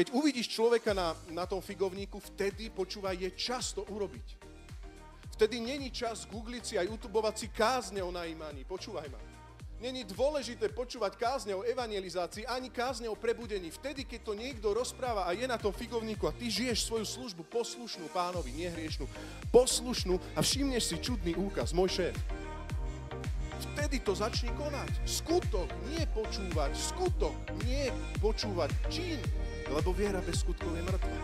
Keď uvidíš človeka na, na tom figovníku, vtedy, počúvaj, je čas to urobiť. Vtedy není čas googliť si a youtubovať si kázne o najímaní. Počúvaj ma. Není dôležité počúvať kázne o evangelizácii, ani kázne o prebudení. Vtedy, keď to niekto rozpráva a je na tom figovníku a ty žiješ svoju službu poslušnú pánovi, nehriešnú, poslušnú a všimneš si čudný úkaz, môj šéf. Vtedy to začni konať. Skutok, nie počúvať. Skutok, nie počúvať. Čin, lebo viera bez skutkov je mŕtva.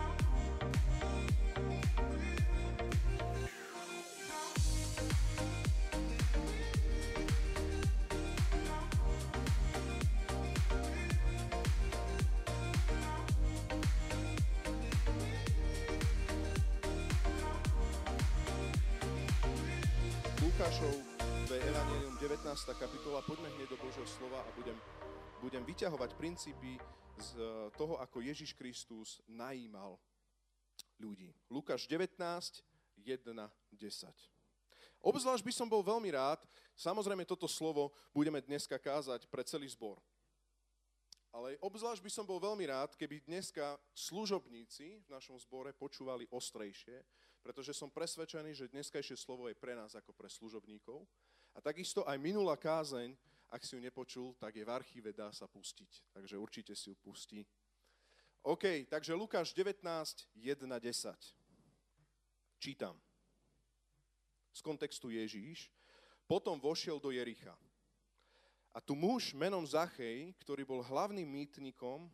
Lukášov Evangelium 19. kapitola. Poďme hneď do Božieho slova a budem, budem vyťahovať princípy z e, toho, ako Ježiš Kristus najímal ľudí. Lukáš 19, 1, 10. Obzvlášť by som bol veľmi rád, samozrejme toto slovo budeme dneska kázať pre celý zbor. Ale obzvlášť by som bol veľmi rád, keby dneska služobníci v našom zbore počúvali ostrejšie, pretože som presvedčený, že dneskajšie slovo je pre nás ako pre služobníkov. A takisto aj minulá kázeň, ak si ju nepočul, tak je v archíve, dá sa pustiť. Takže určite si ju pustí. OK, takže Lukáš 19, 1, 10. Čítam. Z kontextu Ježíš. Potom vošiel do Jericha. A tu muž menom Zachej, ktorý bol hlavným mýtnikom,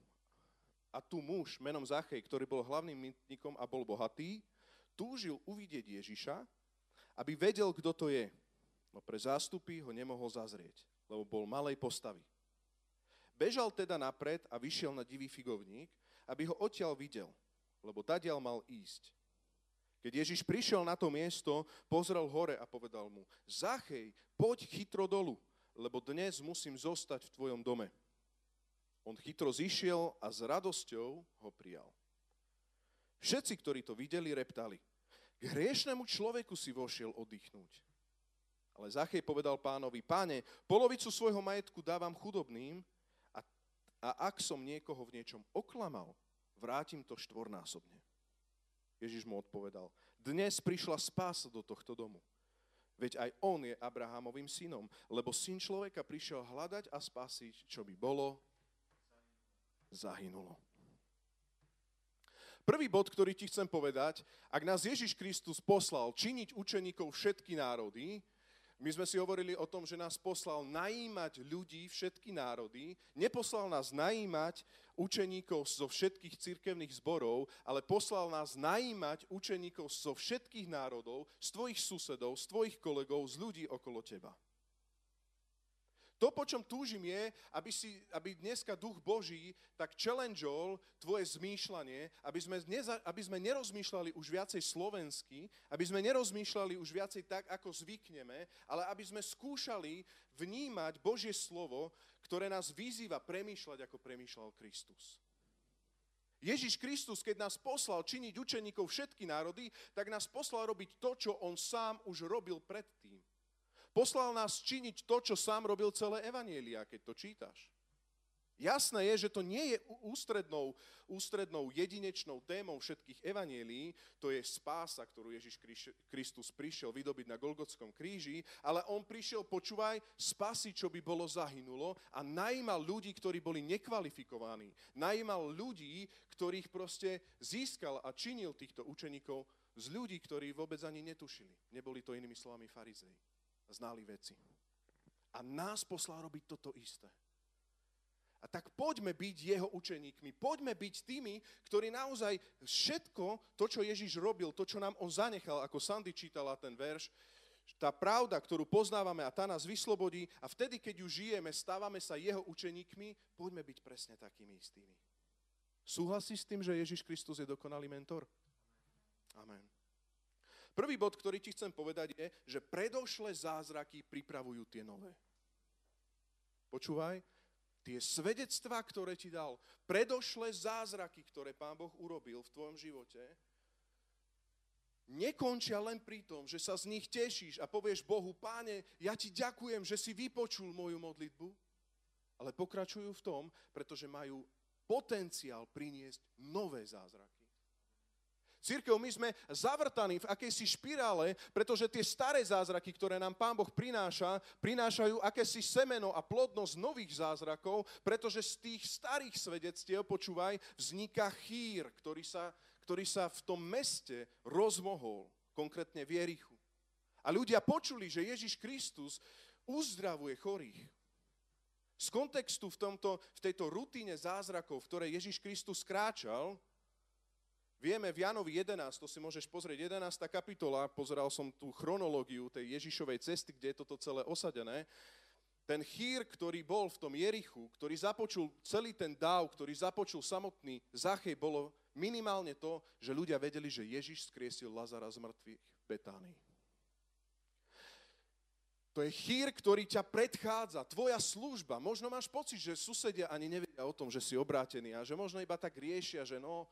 a tu muž menom Zachej, ktorý bol hlavným mýtnikom a bol bohatý, túžil uvidieť Ježiša, aby vedel, kto to je. No pre zástupy ho nemohol zazrieť, lebo bol malej postavy. Bežal teda napred a vyšiel na divý figovník, aby ho odtiaľ videl, lebo tadiaľ mal ísť. Keď Ježiš prišiel na to miesto, pozrel hore a povedal mu, Zachej, poď chytro dolu, lebo dnes musím zostať v tvojom dome. On chytro zišiel a s radosťou ho prijal. Všetci, ktorí to videli, reptali. K hriešnemu človeku si vošiel oddychnúť. Ale Zachej povedal pánovi, páne, polovicu svojho majetku dávam chudobným a, a ak som niekoho v niečom oklamal, vrátim to štvornásobne. Ježiš mu odpovedal, dnes prišla spása do tohto domu. Veď aj on je Abrahamovým synom, lebo syn človeka prišiel hľadať a spasiť, čo by bolo zahynulo. Prvý bod, ktorý ti chcem povedať, ak nás Ježiš Kristus poslal činiť učeníkov všetky národy, my sme si hovorili o tom, že nás poslal najímať ľudí, všetky národy, neposlal nás najímať učeníkov zo všetkých cirkevných zborov, ale poslal nás najímať učeníkov zo všetkých národov, z tvojich susedov, z tvojich kolegov, z ľudí okolo teba. To, po čom túžim je, aby, si, aby dneska duch Boží tak challengeol tvoje zmýšľanie, aby sme, neza, aby sme nerozmýšľali už viacej slovensky, aby sme nerozmýšľali už viacej tak, ako zvykneme, ale aby sme skúšali vnímať Božie slovo, ktoré nás vyzýva premýšľať, ako premýšľal Kristus. Ježiš Kristus, keď nás poslal činiť učeníkov všetky národy, tak nás poslal robiť to, čo on sám už robil predtým. Poslal nás činiť to, čo sám robil celé Evanielia, keď to čítaš. Jasné je, že to nie je ústrednou, ústrednou jedinečnou témou všetkých evanielí, to je spása, ktorú Ježiš Kristus prišiel vydobiť na Golgotskom kríži, ale on prišiel, počúvaj, spasi, čo by bolo zahynulo a najímal ľudí, ktorí boli nekvalifikovaní. Najímal ľudí, ktorých proste získal a činil týchto učeníkov z ľudí, ktorí vôbec ani netušili. Neboli to inými slovami farizei znali veci. A nás poslal robiť toto isté. A tak poďme byť jeho učeníkmi. Poďme byť tými, ktorí naozaj všetko, to, čo Ježiš robil, to, čo nám on zanechal, ako Sandy čítala ten verš, tá pravda, ktorú poznávame a tá nás vyslobodí a vtedy, keď ju žijeme, stávame sa jeho učeníkmi, poďme byť presne takými istými. Súhlasí s tým, že Ježiš Kristus je dokonalý mentor? Amen. Prvý bod, ktorý ti chcem povedať je, že predošlé zázraky pripravujú tie nové. Počúvaj, tie svedectvá, ktoré ti dal, predošlé zázraky, ktoré Pán Boh urobil v tvojom živote, nekončia len pri tom, že sa z nich tešíš a povieš Bohu, páne, ja ti ďakujem, že si vypočul moju modlitbu, ale pokračujú v tom, pretože majú potenciál priniesť nové zázraky. Církev, my sme zavrtaní v akejsi špirále, pretože tie staré zázraky, ktoré nám Pán Boh prináša, prinášajú akési semeno a plodnosť nových zázrakov, pretože z tých starých svedectiev, počúvaj, vzniká chýr, ktorý sa, ktorý sa v tom meste rozmohol, konkrétne v Jerichu. A ľudia počuli, že Ježiš Kristus uzdravuje chorých. Z kontextu v, tomto, v tejto rutíne zázrakov, v ktorej Ježiš Kristus kráčal, Vieme v Janovi 11, to si môžeš pozrieť, 11. kapitola, pozeral som tú chronológiu tej Ježišovej cesty, kde je toto celé osadené. Ten chýr, ktorý bol v tom Jerichu, ktorý započul celý ten dáv, ktorý započul samotný Zachej, bolo minimálne to, že ľudia vedeli, že Ježiš skriesil Lazara z mŕtvych v Betánii. To je chýr, ktorý ťa predchádza, tvoja služba. Možno máš pocit, že susedia ani nevedia o tom, že si obrátený a že možno iba tak riešia, že no,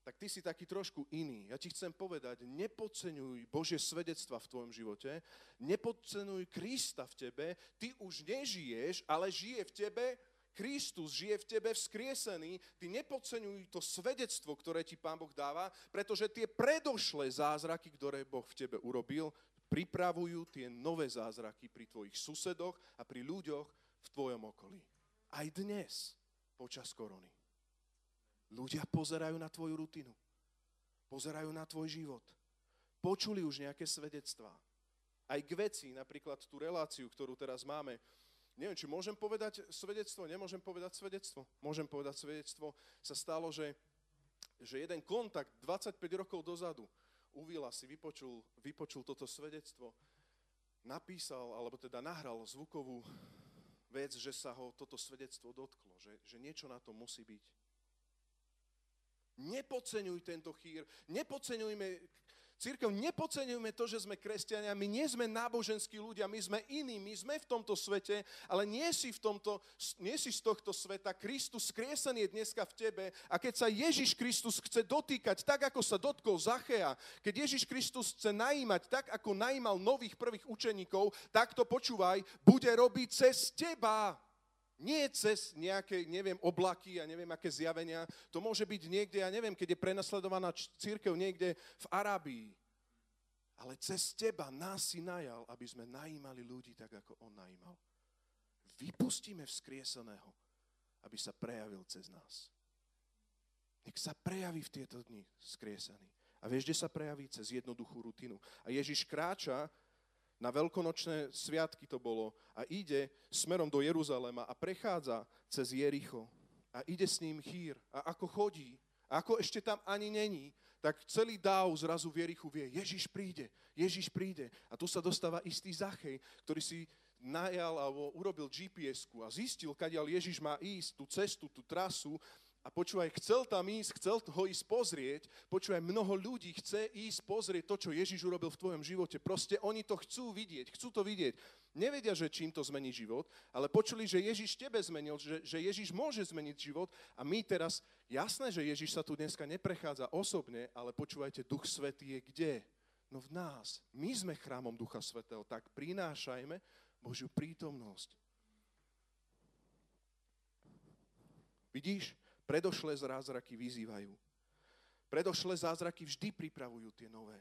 tak ty si taký trošku iný. Ja ti chcem povedať, nepodceňuj Božie svedectva v tvojom živote, nepodceňuj Krista v tebe, ty už nežiješ, ale žije v tebe Kristus, žije v tebe vzkriesený, ty nepodceňuj to svedectvo, ktoré ti Pán Boh dáva, pretože tie predošlé zázraky, ktoré Boh v tebe urobil, pripravujú tie nové zázraky pri tvojich susedoch a pri ľuďoch v tvojom okolí. Aj dnes, počas korony. Ľudia pozerajú na tvoju rutinu. Pozerajú na tvoj život. Počuli už nejaké svedectvá. Aj k veci, napríklad tú reláciu, ktorú teraz máme. Neviem, či môžem povedať svedectvo, nemôžem povedať svedectvo. Môžem povedať svedectvo. Sa stalo, že, že jeden kontakt 25 rokov dozadu u Vila si vypočul, vypočul toto svedectvo, napísal, alebo teda nahral zvukovú vec, že sa ho toto svedectvo dotklo, že, že niečo na to musí byť. Nepodceňuj tento chýr, nepodceňujme Církev, nepodceňujme to, že sme kresťania, my nie sme náboženskí ľudia, my sme iní, my sme v tomto svete, ale nie si, v tomto, nie si z tohto sveta. Kristus skriesený je dneska v tebe a keď sa Ježiš Kristus chce dotýkať, tak ako sa dotkol Zachea, keď Ježiš Kristus chce najímať, tak ako najímal nových prvých učeníkov, tak to počúvaj, bude robiť cez teba. Nie cez nejaké, neviem, oblaky a neviem, aké zjavenia. To môže byť niekde, ja neviem, keď je prenasledovaná církev niekde v Arábii. Ale cez teba nás si najal, aby sme najímali ľudí tak, ako on najímal. Vypustíme vzkrieseného, aby sa prejavil cez nás. Nech sa prejaví v tieto dni vzkriesený. A vieš, kde sa prejaví? Cez jednoduchú rutinu. A Ježiš kráča na veľkonočné sviatky to bolo a ide smerom do Jeruzalema a prechádza cez Jericho a ide s ním chýr a ako chodí, a ako ešte tam ani není, tak celý dáv zrazu v Jerichu vie, Ježiš príde, Ježiš príde. A tu sa dostáva istý Zachej, ktorý si najal alebo urobil GPS-ku a zistil, kadiaľ Ježiš má ísť, tú cestu, tú trasu a počúvaj, chcel tam ísť, chcel ho ísť pozrieť. Počúvaj, mnoho ľudí chce ísť pozrieť to, čo Ježiš urobil v tvojom živote. Proste oni to chcú vidieť, chcú to vidieť. Nevedia, že čím to zmení život, ale počuli, že Ježiš tebe zmenil, že, že Ježiš môže zmeniť život a my teraz, jasné, že Ježiš sa tu dneska neprechádza osobne, ale počúvajte, Duch Svetý je kde? No v nás. My sme chrámom Ducha Svetého, tak prinášajme Božiu prítomnosť. Vidíš? Predošlé zázraky vyzývajú. Predošlé zázraky vždy pripravujú tie nové.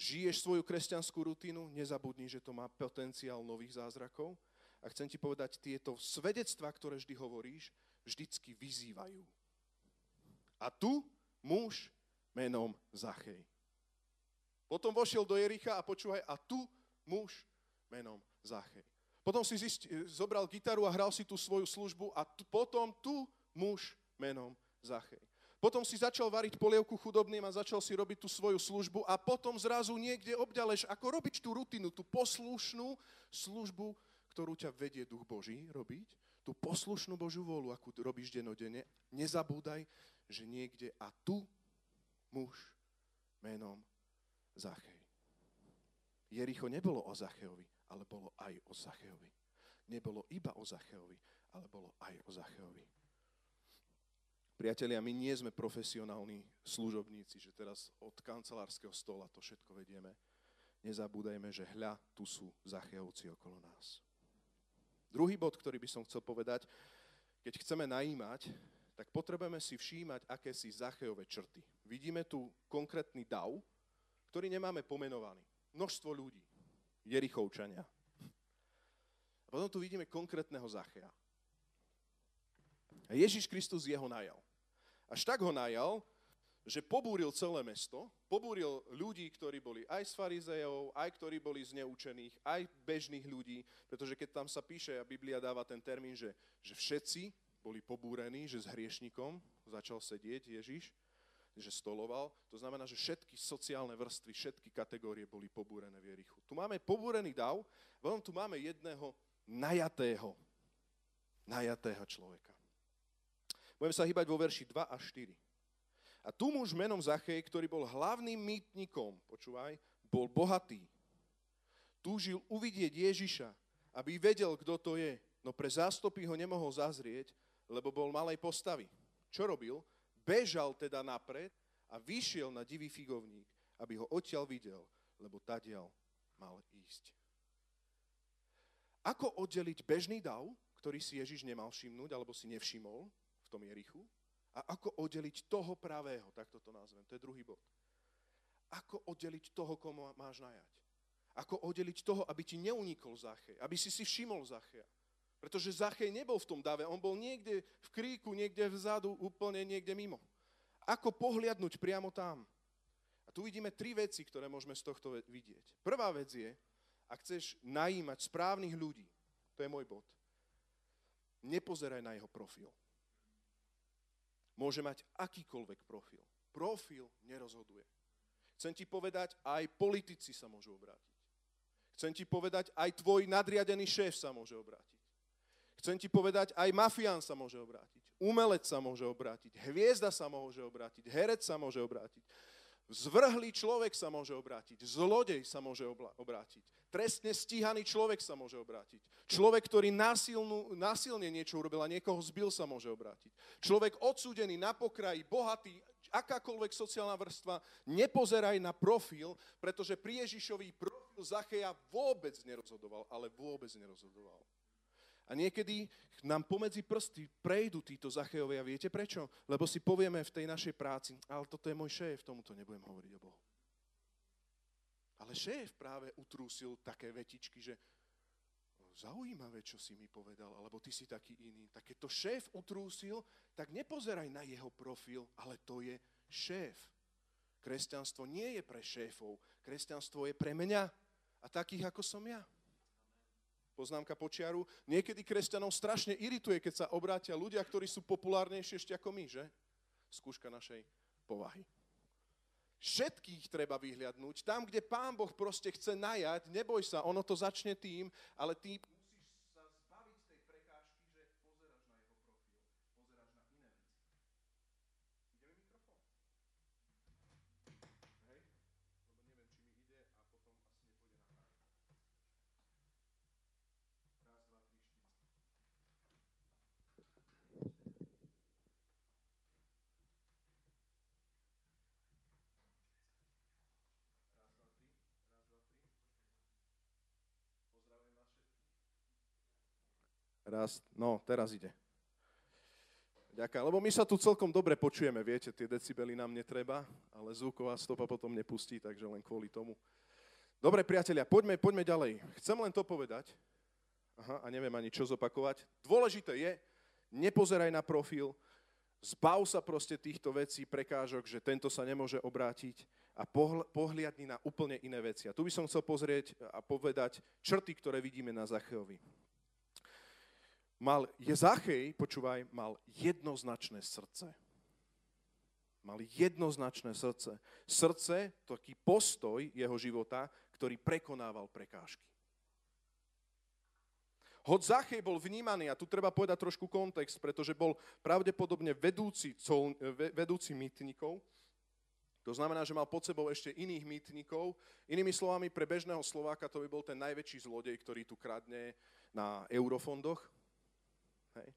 Žiješ svoju kresťanskú rutinu, nezabudni, že to má potenciál nových zázrakov. A chcem ti povedať, tieto svedectvá, ktoré vždy hovoríš, vždycky vyzývajú. A tu muž menom Zachej. Potom vošiel do Jericha a počúvaj, a tu muž menom Zachej. Potom si zist, zobral gitaru a hral si tú svoju službu a t- potom tu muž menom Zachej. Potom si začal variť polievku chudobným a začal si robiť tú svoju službu a potom zrazu niekde obďaleš, ako robiť tú rutinu, tú poslušnú službu, ktorú ťa vedie Duch Boží robiť, tú poslušnú Božiu vôľu, akú robíš denodene. Nezabúdaj, že niekde a tu muž menom Zachej. Jericho nebolo o Zachejovi, ale bolo aj o Zachejovi. Nebolo iba o Zachejovi, ale bolo aj o Zachejovi. Priatelia, my nie sme profesionálni služobníci, že teraz od kancelárskeho stola to všetko vedieme. Nezabúdajme, že hľa, tu sú Zachejovci okolo nás. Druhý bod, ktorý by som chcel povedať, keď chceme najímať, tak potrebujeme si všímať akési Zachejové črty. Vidíme tu konkrétny dav, ktorý nemáme pomenovaný. Množstvo ľudí, Jerichovčania. A potom tu vidíme konkrétneho Zacheja. A Ježiš Kristus jeho najal. Až tak ho najal, že pobúril celé mesto, pobúril ľudí, ktorí boli aj z farizejov, aj ktorí boli z neučených, aj bežných ľudí, pretože keď tam sa píše, a Biblia dáva ten termín, že, že všetci boli pobúrení, že s hriešnikom začal sedieť Ježiš, že stoloval. To znamená, že všetky sociálne vrstvy, všetky kategórie boli pobúrené v Jerichu. Tu máme pobúrený dav, potom tu máme jedného najatého, najatého človeka. Budem sa hýbať vo verši 2 a 4. A tu muž menom Zachej, ktorý bol hlavným mýtnikom, počúvaj, bol bohatý. Túžil uvidieť Ježiša, aby vedel, kto to je, no pre zástupy ho nemohol zazrieť, lebo bol malej postavy. Čo robil? Bežal teda napred a vyšiel na divý figovník, aby ho odtiaľ videl, lebo tadiaľ mal ísť. Ako oddeliť bežný dav, ktorý si Ježiš nemal všimnúť alebo si nevšimol tom Jerichu, a ako oddeliť toho pravého, tak toto nazvem, to je druhý bod. Ako oddeliť toho, komu máš najať. Ako oddeliť toho, aby ti neunikol Zachej, aby si si všimol Zacheja. Pretože Zachej nebol v tom dave, on bol niekde v kríku, niekde vzadu, úplne niekde mimo. Ako pohliadnúť priamo tam? A tu vidíme tri veci, ktoré môžeme z tohto vidieť. Prvá vec je, ak chceš najímať správnych ľudí, to je môj bod, nepozeraj na jeho profil môže mať akýkoľvek profil. Profil nerozhoduje. Chcem ti povedať, aj politici sa môžu obrátiť. Chcem ti povedať, aj tvoj nadriadený šéf sa môže obrátiť. Chcem ti povedať, aj mafián sa môže obrátiť. Umelec sa môže obrátiť. Hviezda sa môže obrátiť. Herec sa môže obrátiť. Zvrhlý človek sa môže obrátiť, zlodej sa môže obrátiť, trestne stíhaný človek sa môže obrátiť, človek, ktorý násilnú, násilne niečo urobil a niekoho zbil sa môže obrátiť, človek odsúdený na pokraji, bohatý, akákoľvek sociálna vrstva, nepozeraj na profil, pretože pri Ježišovi profil Zacheja vôbec nerozhodoval, ale vôbec nerozhodoval. A niekedy nám pomedzi prsty prejdú títo Zachejovia. Viete prečo? Lebo si povieme v tej našej práci, ale toto je môj šéf, tomuto nebudem hovoriť o Bohu. Ale šéf práve utrúsil také vetičky, že zaujímavé, čo si mi povedal, alebo ty si taký iný. Tak keď to šéf utrúsil, tak nepozeraj na jeho profil, ale to je šéf. Kresťanstvo nie je pre šéfov, kresťanstvo je pre mňa a takých, ako som ja poznámka počiaru, niekedy kresťanov strašne irituje, keď sa obrátia ľudia, ktorí sú populárnejšie ešte ako my, že? Skúška našej povahy. Všetkých treba vyhliadnúť. Tam, kde Pán Boh proste chce najať, neboj sa, ono to začne tým, ale ty Raz, no, teraz ide. Ďakujem, lebo my sa tu celkom dobre počujeme, viete, tie decibely nám netreba, ale zvuková stopa potom nepustí, takže len kvôli tomu. Dobre, priatelia, poďme, poďme ďalej. Chcem len to povedať, aha, a neviem ani čo zopakovať. Dôležité je, nepozeraj na profil, zbav sa proste týchto vecí, prekážok, že tento sa nemôže obrátiť a pohliadni na úplne iné veci. A tu by som chcel pozrieť a povedať črty, ktoré vidíme na Zacheovi mal, Jezachej, počúvaj, mal jednoznačné srdce. Mal jednoznačné srdce. Srdce, taký postoj jeho života, ktorý prekonával prekážky. Hoď Zachej bol vnímaný, a tu treba povedať trošku kontext, pretože bol pravdepodobne vedúci, col, vedúci mýtnikov, to znamená, že mal pod sebou ešte iných mýtnikov. Inými slovami, pre bežného Slováka to by bol ten najväčší zlodej, ktorý tu kradne na eurofondoch. Hej.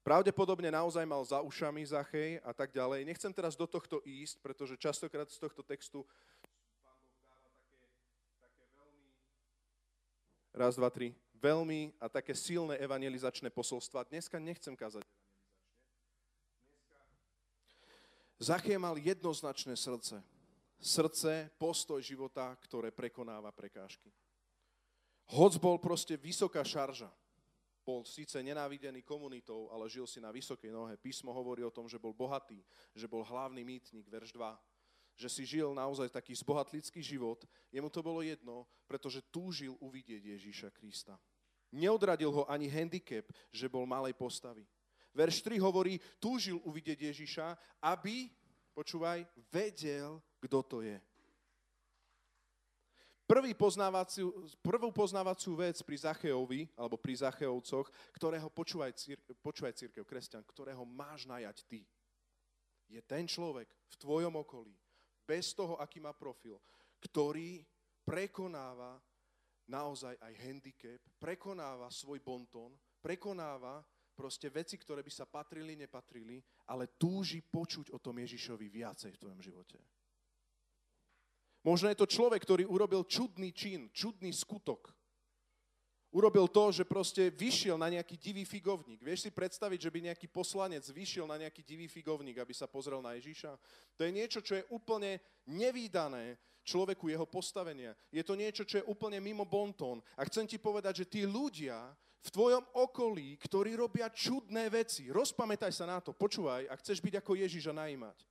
Pravdepodobne naozaj mal za ušami Zachej a tak ďalej. Nechcem teraz do tohto ísť, pretože častokrát z tohto textu pán Boh dáva také, také veľmi, raz, dva, tri, veľmi a také silné evangelizačné posolstva. Dneska nechcem kázať Zachej mal jednoznačné srdce. Srdce, postoj života, ktoré prekonáva prekážky. Hoc bol proste vysoká šarža. Bol síce nenávidený komunitou, ale žil si na vysokej nohe. Písmo hovorí o tom, že bol bohatý, že bol hlavný mýtnik, verš 2 že si žil naozaj taký zbohatlický život, jemu to bolo jedno, pretože túžil uvidieť Ježíša Krista. Neodradil ho ani handicap, že bol malej postavy. Verš 3 hovorí, túžil uvidieť Ježiša, aby, počúvaj, vedel, kto to je. Prvý prvú poznávaciu vec pri Zacheovi, alebo pri Zacheovcoch, ktorého, počúvaj, církev, počúvaj církev, kresťan, ktorého máš najať ty, je ten človek v tvojom okolí, bez toho, aký má profil, ktorý prekonáva naozaj aj handicap, prekonáva svoj bonton, prekonáva proste veci, ktoré by sa patrili, nepatrili, ale túži počuť o tom Ježišovi viacej v tvojom živote. Možno je to človek, ktorý urobil čudný čin, čudný skutok. Urobil to, že proste vyšiel na nejaký divý figovník. Vieš si predstaviť, že by nejaký poslanec vyšiel na nejaký divý figovník, aby sa pozrel na Ježíša? To je niečo, čo je úplne nevýdané človeku jeho postavenia. Je to niečo, čo je úplne mimo bontón. A chcem ti povedať, že tí ľudia v tvojom okolí, ktorí robia čudné veci, rozpamätaj sa na to, počúvaj, ak chceš byť ako Ježíš a najímať.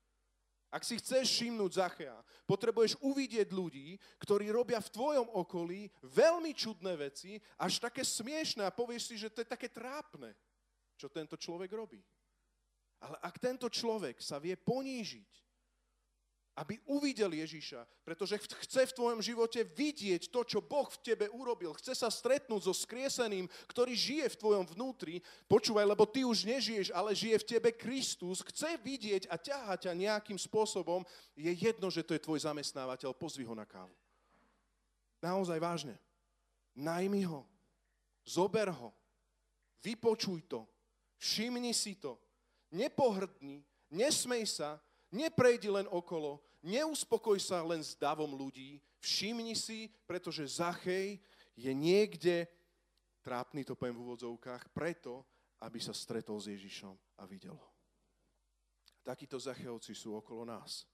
Ak si chceš všimnúť Zachea, potrebuješ uvidieť ľudí, ktorí robia v tvojom okolí veľmi čudné veci, až také smiešné a povieš si, že to je také trápne, čo tento človek robí. Ale ak tento človek sa vie ponížiť aby uvidel Ježiša, pretože chce v tvojom živote vidieť to, čo Boh v tebe urobil. Chce sa stretnúť so skrieseným, ktorý žije v tvojom vnútri. Počúvaj, lebo ty už nežiješ, ale žije v tebe Kristus. Chce vidieť a ťahať ťa nejakým spôsobom. Je jedno, že to je tvoj zamestnávateľ. Pozvi ho na kávu. Naozaj vážne. Najmi ho. Zober ho. Vypočuj to. Všimni si to. Nepohrdni. Nesmej sa, Neprejdi len okolo, neuspokoj sa len s davom ľudí, všimni si, pretože Zachej je niekde, trápny to poviem v úvodzovkách, preto, aby sa stretol s Ježišom a videl ho. Takíto Zachejovci sú okolo nás.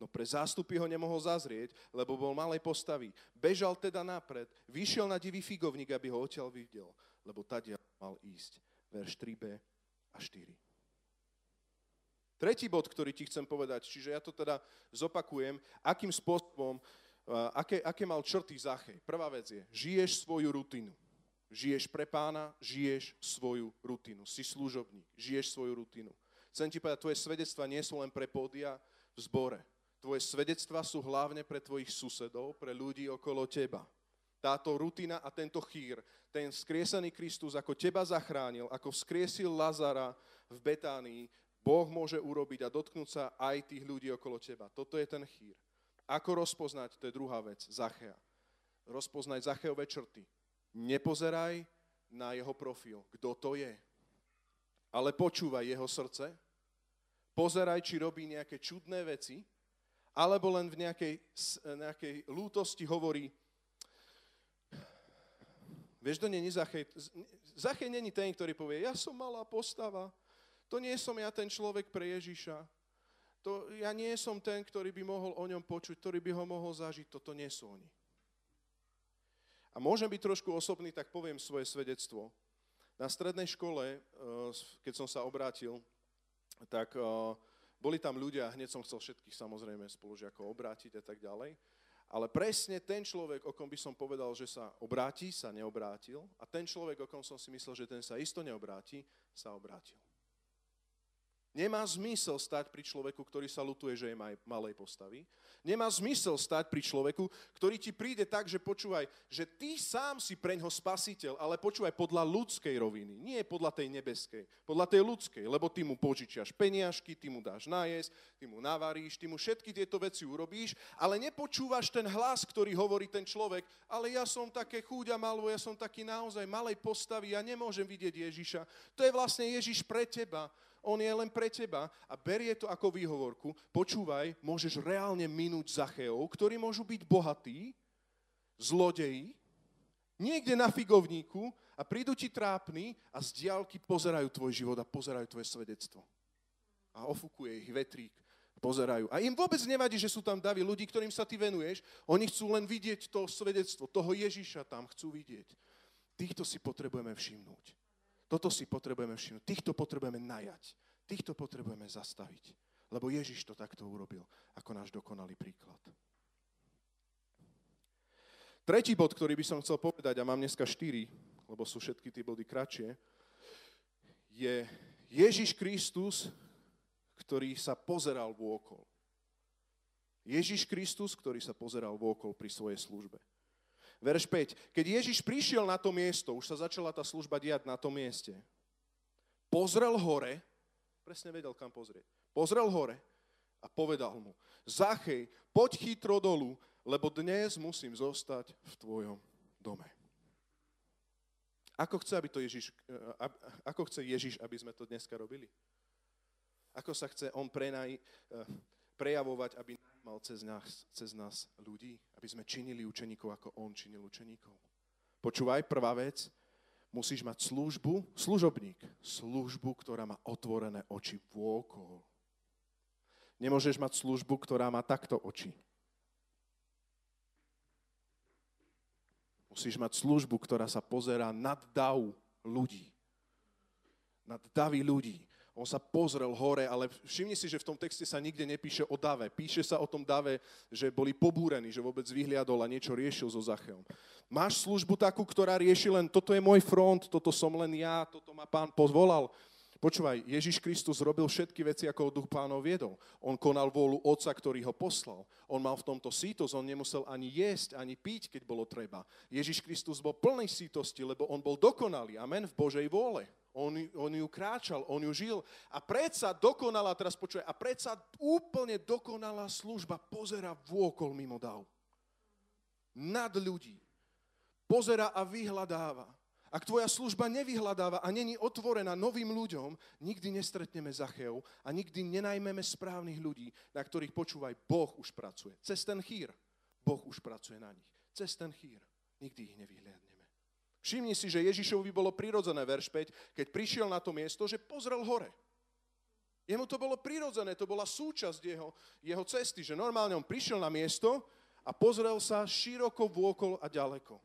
No pre zástupy ho nemohol zazrieť, lebo bol malej postavy. Bežal teda napred, vyšiel na divý figovník, aby ho odtiaľ videl, lebo tadia mal ísť. Verš 3b a 4. Tretí bod, ktorý ti chcem povedať, čiže ja to teda zopakujem, akým spôsobom, aké, aké mal črty Zachej. Prvá vec je, žiješ svoju rutinu. Žiješ pre pána, žiješ svoju rutinu. Si služobník, žiješ svoju rutinu. Chcem ti povedať, tvoje svedectva nie sú len pre pódia v zbore. Tvoje svedectva sú hlavne pre tvojich susedov, pre ľudí okolo teba. Táto rutina a tento chýr, ten skriesený Kristus, ako teba zachránil, ako vzkriesil Lazara v Betánii, Boh môže urobiť a dotknúť sa aj tých ľudí okolo teba. Toto je ten chýr. Ako rozpoznať, to je druhá vec, Zachea. Rozpoznať Zacheové črty. Nepozeraj na jeho profil, kto to je. Ale počúvaj jeho srdce, pozeraj, či robí nejaké čudné veci, alebo len v nejakej, nejakej lútosti hovorí, vieš, to není Zachej. Zachej není ten, ktorý povie, ja som malá postava, to nie som ja ten človek pre Ježiša. To, ja nie som ten, ktorý by mohol o ňom počuť, ktorý by ho mohol zažiť. Toto nie sú oni. A môžem byť trošku osobný, tak poviem svoje svedectvo. Na strednej škole, eh, keď som sa obrátil, tak eh, boli tam ľudia, hneď som chcel všetkých samozrejme spolužiakov obrátiť a tak ďalej. Ale presne ten človek, o kom by som povedal, že sa obráti, sa neobrátil. A ten človek, o kom som si myslel, že ten sa isto neobráti, sa obrátil. Nemá zmysel stať pri človeku, ktorý sa lutuje, že je malej postavy. Nemá zmysel stať pri človeku, ktorý ti príde tak, že počúvaj, že ty sám si preňho spasiteľ, ale počúvaj podľa ľudskej roviny, nie podľa tej nebeskej, podľa tej ľudskej, lebo ty mu požičiaš peniažky, ty mu dáš nájsť, ty mu navaríš, ty mu všetky tieto veci urobíš, ale nepočúvaš ten hlas, ktorý hovorí ten človek, ale ja som také chúďa malo, ja som taký naozaj malej postavy, ja nemôžem vidieť Ježiša. To je vlastne Ježiš pre teba on je len pre teba a berie to ako výhovorku. Počúvaj, môžeš reálne minúť Zacheov, ktorí môžu byť bohatí, zlodeji, niekde na figovníku a prídu ti trápni a z diálky pozerajú tvoj život a pozerajú tvoje svedectvo. A ofukuje ich vetrík. Pozerajú. A im vôbec nevadí, že sú tam davy ľudí, ktorým sa ty venuješ. Oni chcú len vidieť to svedectvo, toho Ježiša tam chcú vidieť. Týchto si potrebujeme všimnúť. Toto si potrebujeme všimnúť. Týchto potrebujeme najať. Týchto potrebujeme zastaviť. Lebo Ježiš to takto urobil, ako náš dokonalý príklad. Tretí bod, ktorý by som chcel povedať, a mám dneska štyri, lebo sú všetky tie body kratšie, je Ježiš Kristus, ktorý sa pozeral vôkol. Ježiš Kristus, ktorý sa pozeral vôkol pri svojej službe. Verš 5. Keď Ježiš prišiel na to miesto, už sa začala tá služba diať na tom mieste, pozrel hore, presne vedel, kam pozrieť, pozrel hore a povedal mu, Zachej, poď chytro dolu, lebo dnes musím zostať v tvojom dome. Ako chce, aby to Ježiš, eh, ako chce Ježiš, aby sme to dneska robili? Ako sa chce on prenaj, eh, prejavovať, aby mal cez nás, cez nás ľudí? Aby sme činili učeníkov, ako on činil učeníkov. Počúvaj, prvá vec, musíš mať službu, služobník, službu, ktorá má otvorené oči vôkol. Nemôžeš mať službu, ktorá má takto oči. Musíš mať službu, ktorá sa pozerá nad dav ľudí. Nad davy ľudí. On sa pozrel hore, ale všimni si, že v tom texte sa nikde nepíše o dave. Píše sa o tom dave, že boli pobúrení, že vôbec vyhliadol a niečo riešil so Zacheom. Máš službu takú, ktorá rieši len, toto je môj front, toto som len ja, toto ma pán pozvolal. Počúvaj, Ježiš Kristus robil všetky veci, ako duch pánov viedol. On konal vôľu Otca, ktorý ho poslal. On mal v tomto sítos, on nemusel ani jesť, ani piť, keď bolo treba. Ježiš Kristus bol plný sítosti, lebo on bol dokonalý. Amen, v Božej vôle. On, on ju kráčal, on ju žil. A predsa dokonalá, teraz počuje, a predsa úplne dokonalá služba pozera vôkol mimo dav. Nad ľudí. Pozera a vyhľadáva. Ak tvoja služba nevyhľadáva a není otvorená novým ľuďom, nikdy nestretneme Zacheu a nikdy nenajmeme správnych ľudí, na ktorých počúvaj, Boh už pracuje. Cez ten chýr Boh už pracuje na nich. Cez ten chýr nikdy ich nevyhliadneme. Všimni si, že Ježišovi bolo prirodzené, verš 5, keď prišiel na to miesto, že pozrel hore. Jemu to bolo prirodzené, to bola súčasť jeho, jeho cesty, že normálne on prišiel na miesto a pozrel sa široko vôkol a ďaleko.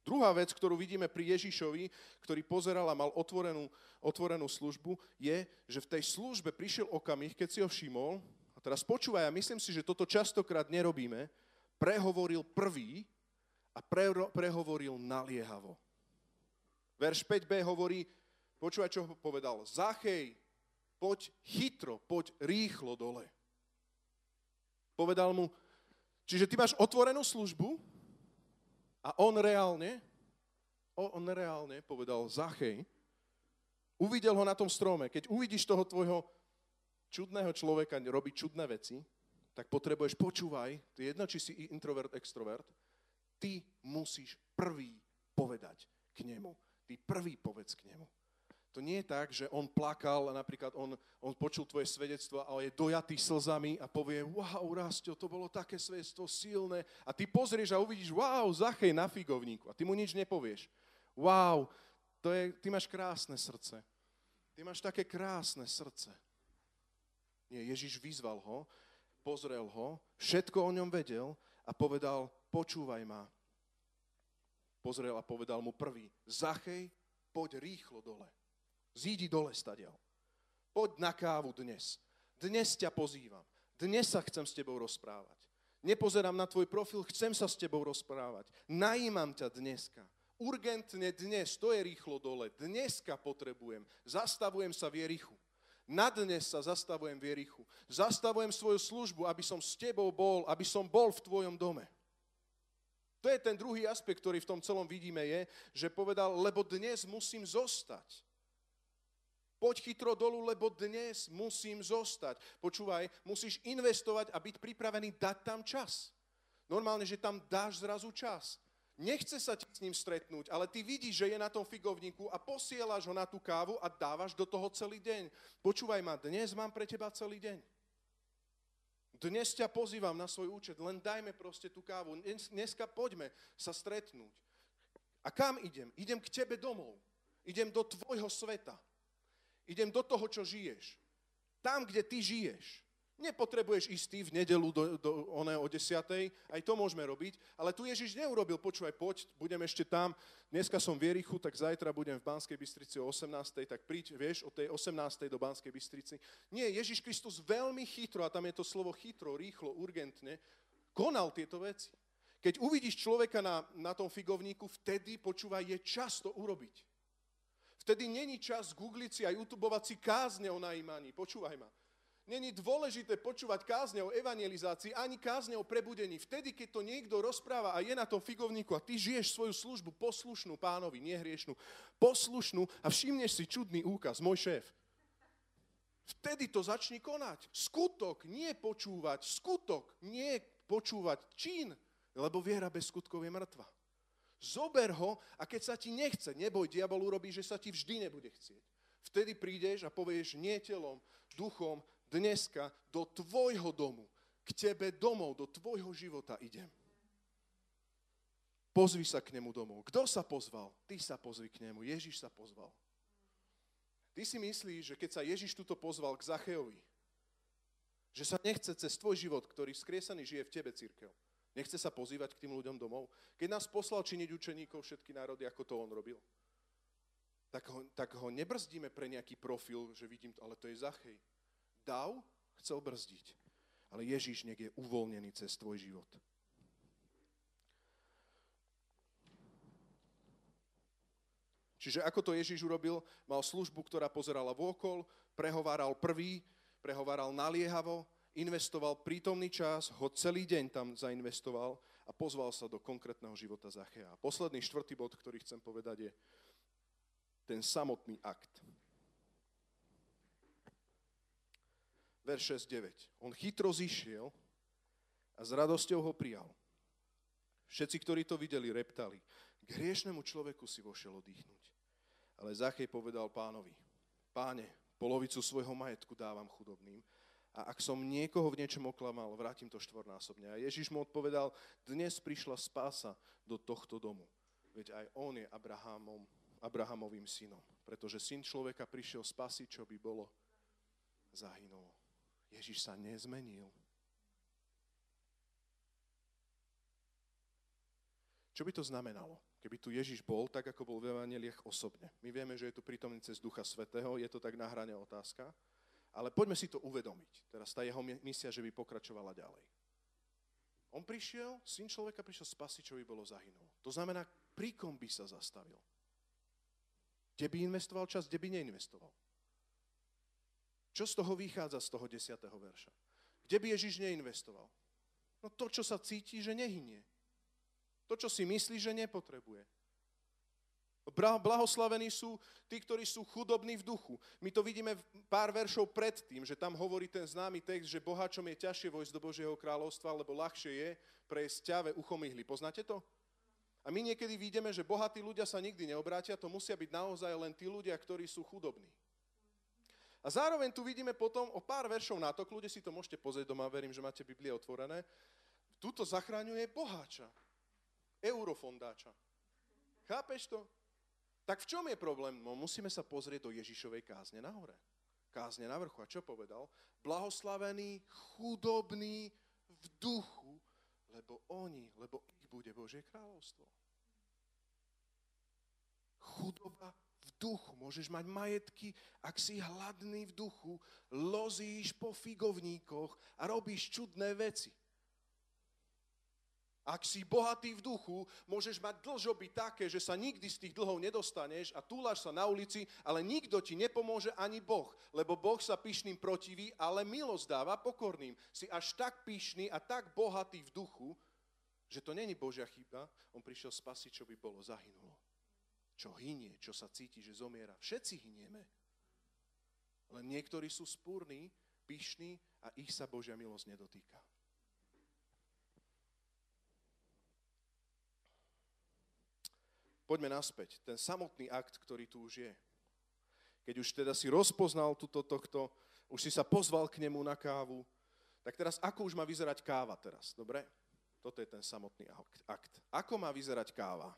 Druhá vec, ktorú vidíme pri Ježišovi, ktorý pozeral a mal otvorenú, otvorenú službu, je, že v tej službe prišiel okamih, keď si ho všimol, a teraz počúvaj, a myslím si, že toto častokrát nerobíme, prehovoril prvý a pre, prehovoril naliehavo. Verš 5b hovorí, počúvaj, čo povedal, Zachej, poď chytro, poď rýchlo dole. Povedal mu, čiže ty máš otvorenú službu, a on reálne, on reálne povedal Zachej, uvidel ho na tom strome. Keď uvidíš toho tvojho čudného človeka robiť čudné veci, tak potrebuješ, počúvaj, ty jedno, či si introvert, extrovert, ty musíš prvý povedať k nemu. Ty prvý povedz k nemu. To nie je tak, že on plakal a napríklad on, on počul tvoje svedectvo a je dojatý slzami a povie, wow, Rastio, to bolo také svedectvo silné. A ty pozrieš a uvidíš, wow, Zachej na figovníku. A ty mu nič nepovieš. Wow, to je, ty máš krásne srdce. Ty máš také krásne srdce. Nie, Ježiš vyzval ho, pozrel ho, všetko o ňom vedel a povedal, počúvaj ma. Pozrel a povedal mu prvý, Zachej, poď rýchlo dole. Zídi dole stadiaľ. Poď na kávu dnes. Dnes ťa pozývam. Dnes sa chcem s tebou rozprávať. Nepozerám na tvoj profil, chcem sa s tebou rozprávať. Najímam ťa dneska. Urgentne dnes, to je rýchlo dole. Dneska potrebujem. Zastavujem sa v Jerichu. Na dnes sa zastavujem v Jerichu. Zastavujem svoju službu, aby som s tebou bol, aby som bol v tvojom dome. To je ten druhý aspekt, ktorý v tom celom vidíme, je, že povedal, lebo dnes musím zostať. Poď chytro dolu, lebo dnes musím zostať. Počúvaj, musíš investovať a byť pripravený dať tam čas. Normálne, že tam dáš zrazu čas. Nechce sa ti s ním stretnúť, ale ty vidíš, že je na tom figovníku a posielaš ho na tú kávu a dávaš do toho celý deň. Počúvaj ma, dnes mám pre teba celý deň. Dnes ťa pozývam na svoj účet, len dajme proste tú kávu. Dnes, dneska poďme sa stretnúť. A kam idem? Idem k tebe domov. Idem do tvojho sveta. Idem do toho, čo žiješ. Tam, kde ty žiješ. Nepotrebuješ ísť v nedelu do, do oné o 10. Aj to môžeme robiť. Ale tu Ježiš neurobil, počúvaj, poď, budem ešte tam. Dneska som v Jerichu, tak zajtra budem v Banskej Bystrici o 18. Tak príď, vieš, od tej 18. do Banskej Bystrici. Nie, Ježiš Kristus veľmi chytro, a tam je to slovo chytro, rýchlo, urgentne, konal tieto veci. Keď uvidíš človeka na, na tom figovníku, vtedy, počúvaj, je čas to urobiť. Vtedy není čas googliť si a youtubovať si kázne o najímaní. Počúvaj ma. Není dôležité počúvať kázne o evangelizácii, ani kázne o prebudení. Vtedy, keď to niekto rozpráva a je na tom figovníku a ty žiješ svoju službu poslušnú pánovi, nehriešnú, poslušnú a všimneš si čudný úkaz, môj šéf. Vtedy to začni konať. Skutok, nie počúvať. Skutok, nie počúvať čin, lebo viera bez skutkov je mŕtva. Zober ho a keď sa ti nechce, neboj, diabol urobí, že sa ti vždy nebude chcieť. Vtedy prídeš a povieš nie telom, duchom, dneska do tvojho domu, k tebe domov, do tvojho života idem. Pozvi sa k nemu domov. Kto sa pozval? Ty sa pozvi k nemu. Ježiš sa pozval. Ty si myslíš, že keď sa Ježiš tuto pozval k Zacheovi, že sa nechce cez tvoj život, ktorý skriesaný žije v tebe, církev, nechce sa pozývať k tým ľuďom domov? Keď nás poslal činiť učeníkov všetky národy, ako to on robil, tak ho, tak ho nebrzdíme pre nejaký profil, že vidím to, ale to je Zachej dav chcel brzdiť. Ale Ježíš nech je uvoľnený cez tvoj život. Čiže ako to Ježíš urobil, mal službu, ktorá pozerala vôkol, prehováral prvý, prehováral naliehavo, investoval prítomný čas, ho celý deň tam zainvestoval a pozval sa do konkrétneho života Zachea. Posledný štvrtý bod, ktorý chcem povedať, je ten samotný akt. Verš 6.9. On chytro zišiel a s radosťou ho prijal. Všetci, ktorí to videli, reptali. K hriešnemu človeku si vošiel oddychnúť. Ale Zachej povedal pánovi, páne, polovicu svojho majetku dávam chudobným a ak som niekoho v niečom oklamal, vrátim to štvornásobne. A Ježiš mu odpovedal, dnes prišla spása do tohto domu. Veď aj on je Abrahamom, Abrahamovým synom. Pretože syn človeka prišiel spasiť, čo by bolo zahynulo. Ježiš sa nezmenil. Čo by to znamenalo, keby tu Ježiš bol tak, ako bol v Evangeliech osobne? My vieme, že je tu prítomný cez Ducha Svetého, je to tak na hrane otázka, ale poďme si to uvedomiť. Teraz tá jeho misia, že by pokračovala ďalej. On prišiel, syn človeka prišiel spasiť, čo by bolo zahynulo. To znamená, pri kom by sa zastavil? Kde by investoval čas, kde by neinvestoval? Čo z toho vychádza z toho 10. verša? Kde by Ježiš neinvestoval? No to, čo sa cíti, že nehynie. To, čo si myslí, že nepotrebuje. Blahoslavení sú tí, ktorí sú chudobní v duchu. My to vidíme pár veršov predtým, že tam hovorí ten známy text, že boháčom je ťažšie vojsť do Božieho kráľovstva, lebo ľahšie je prejsť ťave uchomyhli. Poznáte to? A my niekedy vidíme, že bohatí ľudia sa nikdy neobrátia, to musia byť naozaj len tí ľudia, ktorí sú chudobní. A zároveň tu vidíme potom o pár veršov na to, kľude si to môžete pozrieť doma, verím, že máte Biblie otvorené. Tuto zachraňuje boháča, eurofondáča. Chápeš to? Tak v čom je problém? No, musíme sa pozrieť do Ježišovej kázne nahore. Kázne na vrchu. A čo povedal? Blahoslavený, chudobný v duchu, lebo oni, lebo ich bude Božie kráľovstvo. Chudoba v duchu, môžeš mať majetky, ak si hladný v duchu, lozíš po figovníkoch a robíš čudné veci. Ak si bohatý v duchu, môžeš mať dlžoby také, že sa nikdy z tých dlhov nedostaneš a túlaš sa na ulici, ale nikto ti nepomôže ani Boh, lebo Boh sa pyšným protiví, ale milosť dáva pokorným. Si až tak pyšný a tak bohatý v duchu, že to není Božia chyba, on prišiel spasiť, čo by bolo, zahynulo čo hynie, čo sa cíti, že zomiera. Všetci hynieme. Len niektorí sú spúrni, pyšní a ich sa Božia milosť nedotýka. Poďme naspäť. Ten samotný akt, ktorý tu už je. Keď už teda si rozpoznal túto, tohto, už si sa pozval k nemu na kávu, tak teraz ako už má vyzerať káva teraz, dobre? Toto je ten samotný akt. Ako má vyzerať káva?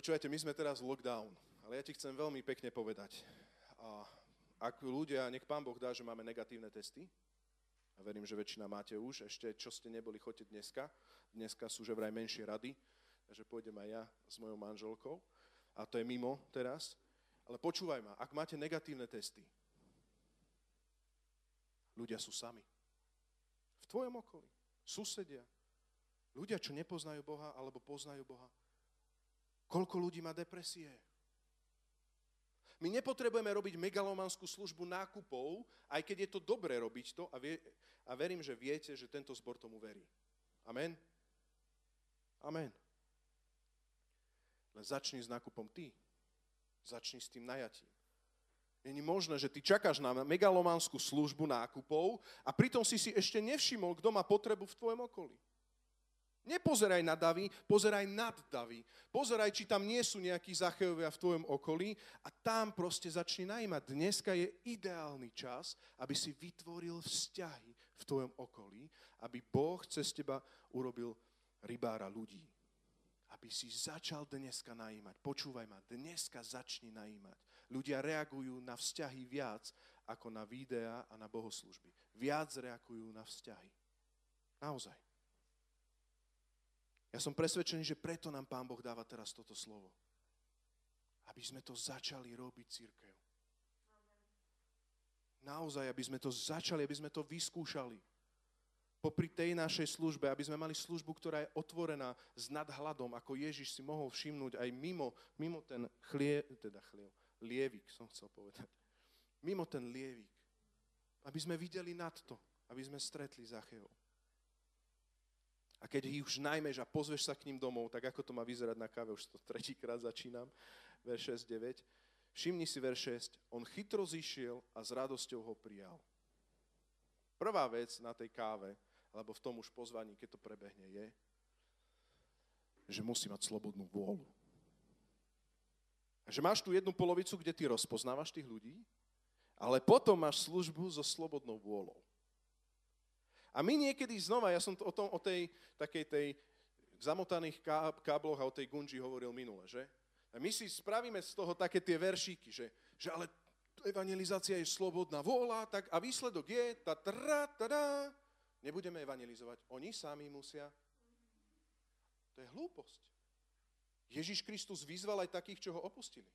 Počúvajte, my sme teraz lockdown, ale ja ti chcem veľmi pekne povedať. a ak ľudia, nech Pán Boh dá, že máme negatívne testy, a verím, že väčšina máte už, ešte čo ste neboli, choďte dneska. Dneska sú že vraj menšie rady, takže pôjdem aj ja s mojou manželkou. A to je mimo teraz. Ale počúvaj ma, ak máte negatívne testy, ľudia sú sami. V tvojom okolí. Susedia. Ľudia, čo nepoznajú Boha, alebo poznajú Boha. Koľko ľudí má depresie? My nepotrebujeme robiť megalomanskú službu nákupov, aj keď je to dobré robiť to a, vie, a verím, že viete, že tento zbor tomu verí. Amen? Amen. Len začni s nákupom ty. Začni s tým najatím. Není možné, že ty čakáš na megalomanskú službu nákupov a pritom si si ešte nevšimol, kto má potrebu v tvojom okolí. Nepozeraj na davy, pozeraj nad davy. Pozeraj, či tam nie sú nejakí zachejovia v tvojom okolí a tam proste začni najímať. Dneska je ideálny čas, aby si vytvoril vzťahy v tvojom okolí, aby Boh cez teba urobil rybára ľudí. Aby si začal dneska najímať. Počúvaj ma, dneska začni najímať. Ľudia reagujú na vzťahy viac ako na videá a na bohoslužby. Viac reagujú na vzťahy. Naozaj. Ja som presvedčený, že preto nám Pán Boh dáva teraz toto slovo. Aby sme to začali robiť, církev. Naozaj, aby sme to začali, aby sme to vyskúšali. Popri tej našej službe, aby sme mali službu, ktorá je otvorená s nadhľadom, ako Ježiš si mohol všimnúť aj mimo, mimo ten chlie, teda chlieb, lievik som chcel povedať. Mimo ten lievik. Aby sme videli nad to, aby sme stretli Zachejov. A keď ich už najmeš a pozveš sa k ním domov, tak ako to má vyzerať na káve, už to tretíkrát začínam, verš 6, 9. Všimni si verš 6. On chytro zišiel a s radosťou ho prijal. Prvá vec na tej káve, alebo v tom už pozvaní, keď to prebehne, je, že musí mať slobodnú vôľu. A že máš tu jednu polovicu, kde ty rozpoznávaš tých ľudí, ale potom máš službu so slobodnou vôľou. A my niekedy znova, ja som to o, tom, o tej takej tej zamotaných kábloch a o tej gunži hovoril minule, že? A my si spravíme z toho také tie veršíky, že, že ale evangelizácia je slobodná vôľa, tak a výsledok je ta tra, tada, nebudeme evangelizovať. Oni sami musia. To je hlúposť. Ježiš Kristus vyzval aj takých, čo ho opustili.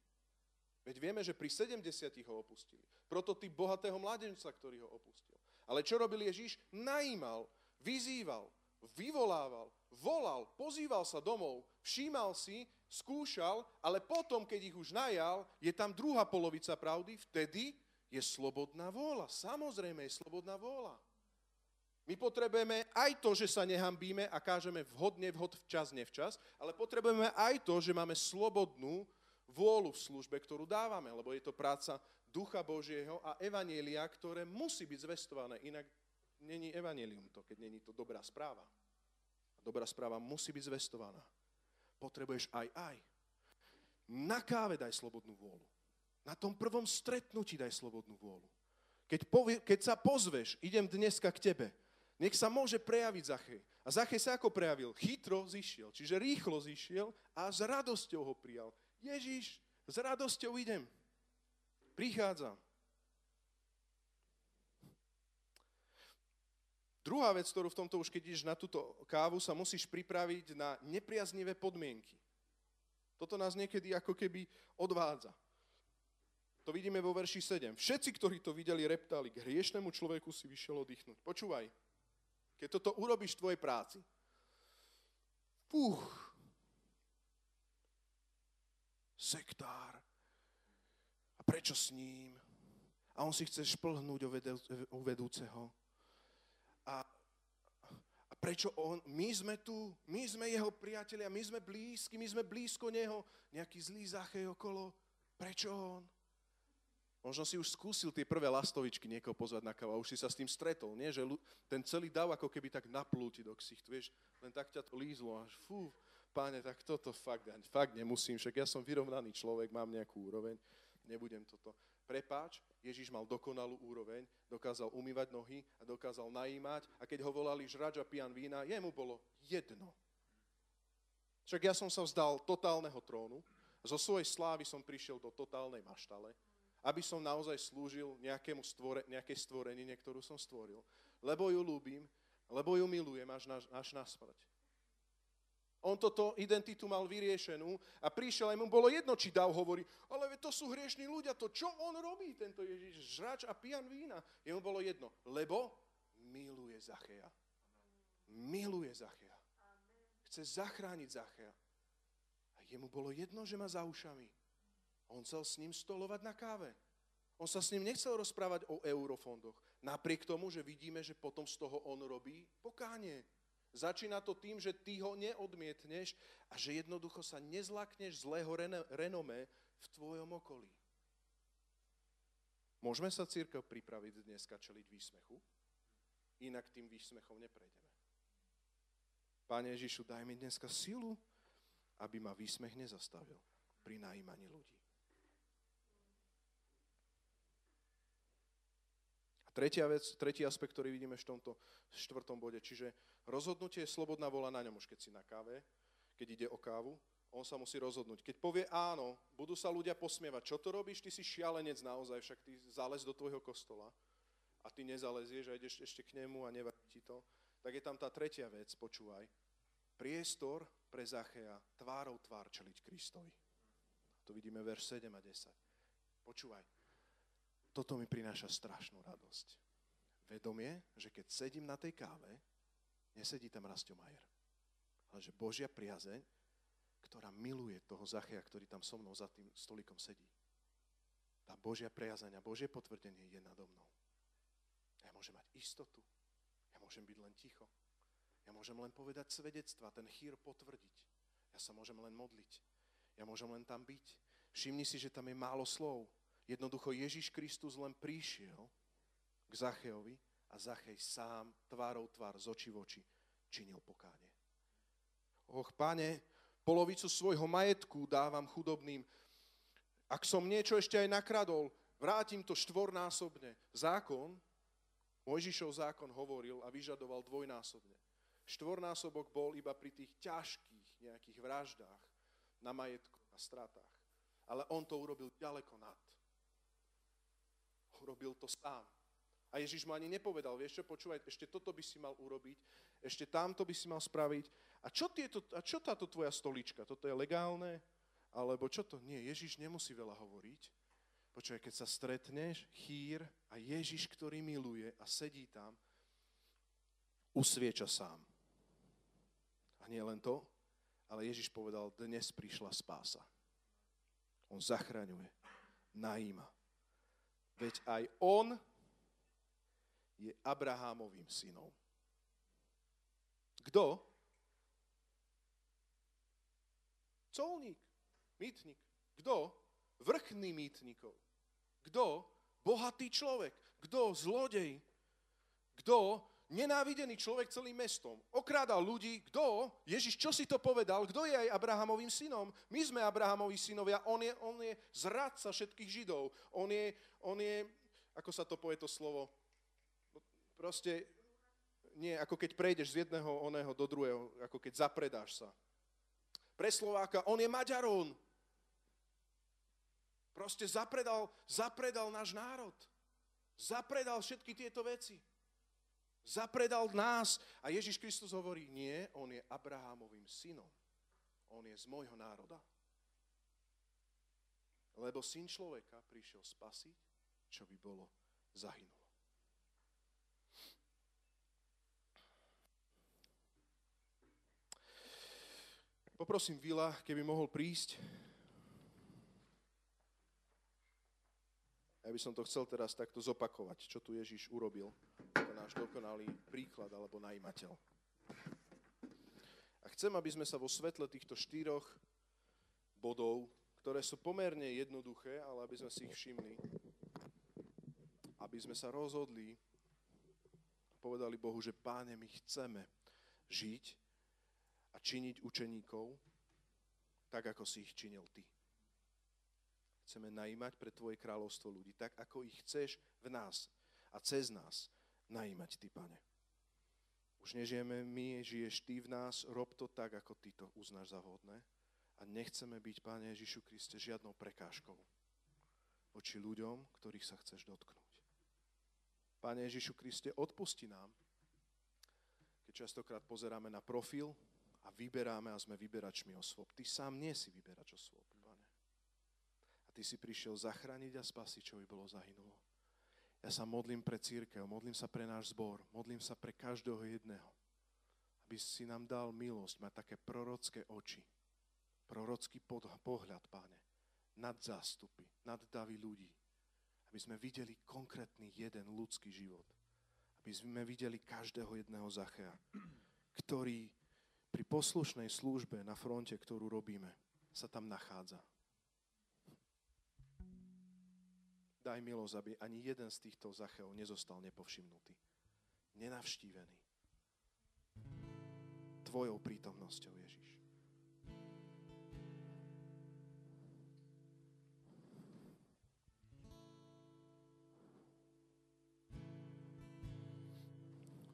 Veď vieme, že pri 70 ho opustili. Prototyp bohatého mladenca, ktorý ho opustil. Ale čo robil Ježiš? Najímal, vyzýval, vyvolával, volal, pozýval sa domov, všímal si, skúšal, ale potom, keď ich už najal, je tam druhá polovica pravdy, vtedy je slobodná vôľa. Samozrejme je slobodná vôľa. My potrebujeme aj to, že sa nehambíme a kážeme vhodne, vhod, včas, nevčas, ale potrebujeme aj to, že máme slobodnú vôľu v službe, ktorú dávame, lebo je to práca Ducha Božieho a Evanielia, ktoré musí byť zvestované. Inak není Evanielium to, keď není to dobrá správa. A dobrá správa musí byť zvestovaná. Potrebuješ aj aj. Na káve daj slobodnú vôľu. Na tom prvom stretnutí daj slobodnú vôľu. Keď, povie, keď sa pozveš, idem dneska k tebe, nech sa môže prejaviť Zachej. A Zachej sa ako prejavil? Chytro zišiel, čiže rýchlo zišiel a s radosťou ho prijal. Ježiš, s radosťou idem. Prichádzam. Druhá vec, ktorú v tomto už keď ideš na túto kávu, sa musíš pripraviť na nepriaznivé podmienky. Toto nás niekedy ako keby odvádza. To vidíme vo verši 7. Všetci, ktorí to videli, reptali, k hriešnemu človeku si vyšiel oddychnúť. Počúvaj, keď toto urobíš v tvojej práci, fúch, sektár, prečo s ním? A on si chce šplhnúť o vedúceho. A, a prečo on? My sme tu, my sme jeho priatelia, my sme blízki, my sme blízko neho. Nejaký zlý zachej okolo. Prečo on? Možno si už skúsil tie prvé lastovičky niekoho pozvať na kávu a už si sa s tým stretol, nie? Že ten celý dav ako keby tak naplúti do ksichtu, vieš? Len tak ťa to lízlo až fú, páne, tak toto fakt, fakt nemusím, však ja som vyrovnaný človek, mám nejakú úroveň nebudem toto. Prepáč, Ježiš mal dokonalú úroveň, dokázal umývať nohy a dokázal najímať a keď ho volali žrač a pijan vína, jemu bolo jedno. Však ja som sa vzdal totálneho trónu, zo svojej slávy som prišiel do totálnej maštale aby som naozaj slúžil nejakému stvore, nejakej stvorenine, ktorú som stvoril. Lebo ju ľúbim, lebo ju milujem až na, až na smrť. On toto identitu mal vyriešenú a prišiel aj mu bolo jedno, či Dav hovorí, ale to sú hriešní ľudia, to čo on robí, tento Ježiš, žrač a pijan vína. Jemu bolo jedno, lebo miluje Zachea. Miluje Zachea. Chce zachrániť Zachea. A jemu bolo jedno, že má za ušami. On chcel s ním stolovať na káve. On sa s ním nechcel rozprávať o eurofondoch. Napriek tomu, že vidíme, že potom z toho on robí pokánie. Začína to tým, že ty ho neodmietneš a že jednoducho sa nezlakneš zlého renome v tvojom okolí. Môžeme sa církev pripraviť dneska čeliť výsmechu? Inak tým výsmechom neprejdeme. Pane Ježišu, daj mi dneska silu, aby ma výsmech nezastavil pri najímaní ľudí. Tretia vec, tretí aspekt, ktorý vidíme v tomto štvrtom bode, čiže rozhodnutie je slobodná vola na ňom, už keď si na káve, keď ide o kávu, on sa musí rozhodnúť. Keď povie áno, budú sa ľudia posmievať, čo to robíš, ty si šialenec naozaj, však ty zález do tvojho kostola a ty nezalezieš a ideš ešte k nemu a nevadí ti to, tak je tam tá tretia vec, počúvaj. Priestor pre Zachea tvárou tvár čeliť Kristovi. To vidíme verš 7 a 10. Počúvaj, toto mi prináša strašnú radosť. Vedomie, že keď sedím na tej káve, nesedí tam Rastio Majer, ale že Božia priazeň, ktorá miluje toho Zachea, ktorý tam so mnou za tým stolikom sedí. Tá Božia priazeň a Božie potvrdenie je nado mnou. Ja môžem mať istotu. Ja môžem byť len ticho. Ja môžem len povedať svedectva, ten chýr potvrdiť. Ja sa môžem len modliť. Ja môžem len tam byť. Všimni si, že tam je málo slov. Jednoducho Ježiš Kristus len prišiel k Zacheovi a Zachej sám tvárou tvár z očí v oči činil pokánie. Och, pane, polovicu svojho majetku dávam chudobným. Ak som niečo ešte aj nakradol, vrátim to štvornásobne. Zákon, Mojžišov zákon hovoril a vyžadoval dvojnásobne. Štvornásobok bol iba pri tých ťažkých nejakých vraždách na majetku a stratách. Ale on to urobil ďaleko nad urobil to sám. A Ježiš mu ani nepovedal, vieš čo, počúvaj, ešte toto by si mal urobiť, ešte tamto by si mal spraviť. A čo, tieto, a čo táto tvoja stolička? Toto je legálne? Alebo čo to? Nie, Ježiš nemusí veľa hovoriť. Počúvaj, keď sa stretneš, chýr a Ježiš, ktorý miluje a sedí tam, usvieča sám. A nie len to, ale Ježiš povedal, dnes prišla spása. On zachraňuje, najíma. Veď aj on je Abrahámovým synom. Kto? Colník, mýtnik. Kto? Vrchný mýtnikov. Kto? Bohatý človek. Kto? Zlodej. Kto? Nenávidený človek celým mestom. Okrádal ľudí. Kto? Ježiš, čo si to povedal? Kto je aj Abrahamovým synom? My sme Abrahamoví synovia. On je, on je zradca všetkých Židov. On je, on je, ako sa to povie to slovo, proste, nie, ako keď prejdeš z jedného oného do druhého, ako keď zapredáš sa. Pre Slováka, on je Maďarón. Proste zapredal, zapredal náš národ. Zapredal všetky tieto veci. Zapredal nás. A Ježiš Kristus hovorí, nie, on je Abrahámovým synom. On je z môjho národa. Lebo syn človeka prišiel spasiť, čo by bolo zahynulo. Poprosím Vila, keby mohol prísť. By som to chcel teraz takto zopakovať, čo tu Ježiš urobil náš dokonalý príklad alebo najímateľ. A chcem, aby sme sa vo svetle týchto štyroch bodov, ktoré sú pomerne jednoduché, ale aby sme si ich všimli, aby sme sa rozhodli povedali Bohu, že páne, my chceme žiť a činiť učeníkov tak, ako si ich činil ty. Chceme najímať pre Tvoje kráľovstvo ľudí, tak ako ich chceš v nás a cez nás najímať Ty, Pane. Už nežijeme my, žiješ Ty v nás, rob to tak, ako Ty to uznáš za vhodné. A nechceme byť, Pane Ježišu Kriste, žiadnou prekážkou voči ľuďom, ktorých sa chceš dotknúť. Pane Ježišu Kriste, odpusti nám, keď častokrát pozeráme na profil a vyberáme a sme vyberačmi osôb. Ty sám nie si vyberač osôb, ty si prišiel zachrániť a spasiť, čo by bolo zahynulo. Ja sa modlím pre církev, modlím sa pre náš zbor, modlím sa pre každého jedného, aby si nám dal milosť, mať také prorocké oči, prorocký pohľad, páne, nad zástupy, nad davy ľudí. Aby sme videli konkrétny jeden ľudský život. Aby sme videli každého jedného Zachea, ktorý pri poslušnej službe na fronte, ktorú robíme, sa tam nachádza. Daj milosť, aby ani jeden z týchto Zacheov nezostal nepovšimnutý, nenavštívený. Tvojou prítomnosťou, Ježiš.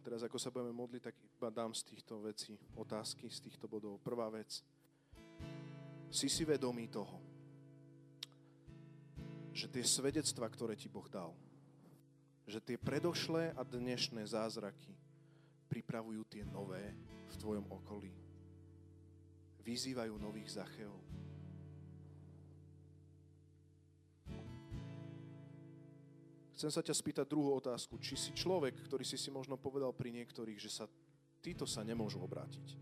Teraz ako sa budeme modliť, tak iba dám z týchto vecí otázky, z týchto bodov. Prvá vec. Si si vedomý toho, že tie svedectva, ktoré ti Boh dal, že tie predošlé a dnešné zázraky pripravujú tie nové v tvojom okolí. Vyzývajú nových zacheov Chcem sa ťa spýtať druhú otázku. Či si človek, ktorý si si možno povedal pri niektorých, že sa títo sa nemôžu obrátiť.